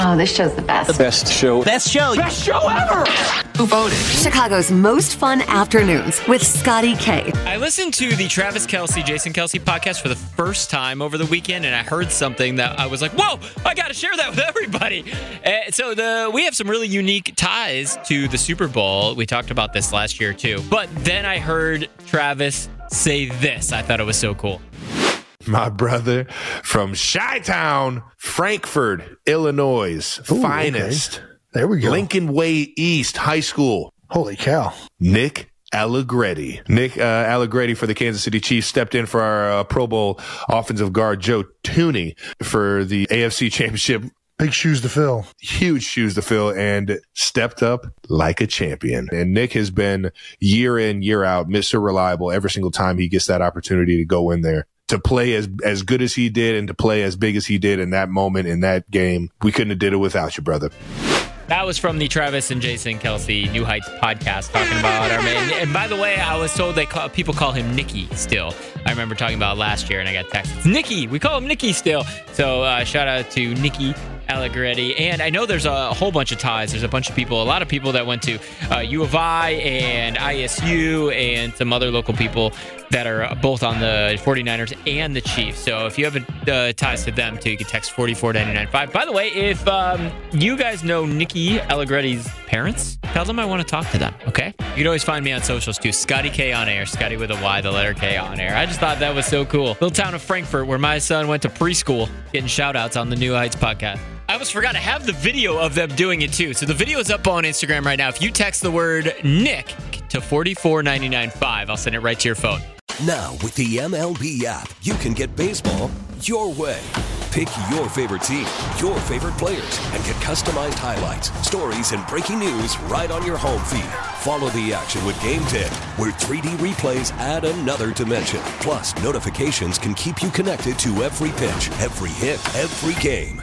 Oh, this show's the best. The Best show. Best show. Best show ever! Who voted? Chicago's most fun afternoons with Scotty K. I listened to the Travis Kelce, Jason Kelce podcast for the first time over the weekend, and I heard something that I was like, "Whoa! I got to share that with everybody." Uh, so the we have some really unique ties to the Super Bowl. We talked about this last year too, but then I heard Travis say this. I thought it was so cool. My brother from Chi Town, Frankfort, Illinois, Ooh, finest. okay. There we go. Lincoln Way East High School. Holy cow. Nick Allegretti. Nick uh, Allegretti for the Kansas City Chiefs stepped in for our uh, Pro Bowl offensive guard Joe Thuney for the AFC Championship. Big shoes to fill. Huge shoes to fill and stepped up like a champion. And Nick has been year in, year out, Mr. Reliable every single time he gets that opportunity to go in there. To play as as good as he did and to play as big as he did in that moment in that game, we couldn't have did it without you, brother. That was from the Travis and Jason Kelce New Heights podcast talking about our man. And by the way, I was told they call, people call him Nicky still. I remember talking about last year, and I got text. It's Nicky. We call him Nicky still. So uh, shout out to Nicky Allegretti. And I know there's a whole bunch of ties. There's a bunch of people, a lot of people that went to uh, U of I and ISU and some other local people that are both on the 49ers and the Chiefs. So if you have uh, ties to them too, you can text 44995. By the way, if um, you guys know Nikki Allegretti's parents, tell them I want to talk to them, okay? You can always find me on socials too. Scotty K on air. Scotty with a Y, the letter K on air. I just thought that was so cool. Little town of Frankfort where my son went to preschool, getting shout outs on the New Heights podcast. Almost forgot to have the video of them doing it too. So the video is up on Instagram right now. If you text the word Nick to 44995, I'll send it right to your phone. Now, with the MLB app, you can get baseball your way. Pick your favorite team, your favorite players, and get customized highlights, stories, and breaking news right on your home feed. Follow the action with Game Tip, where 3D replays add another dimension. Plus, notifications can keep you connected to every pitch, every hit, every game.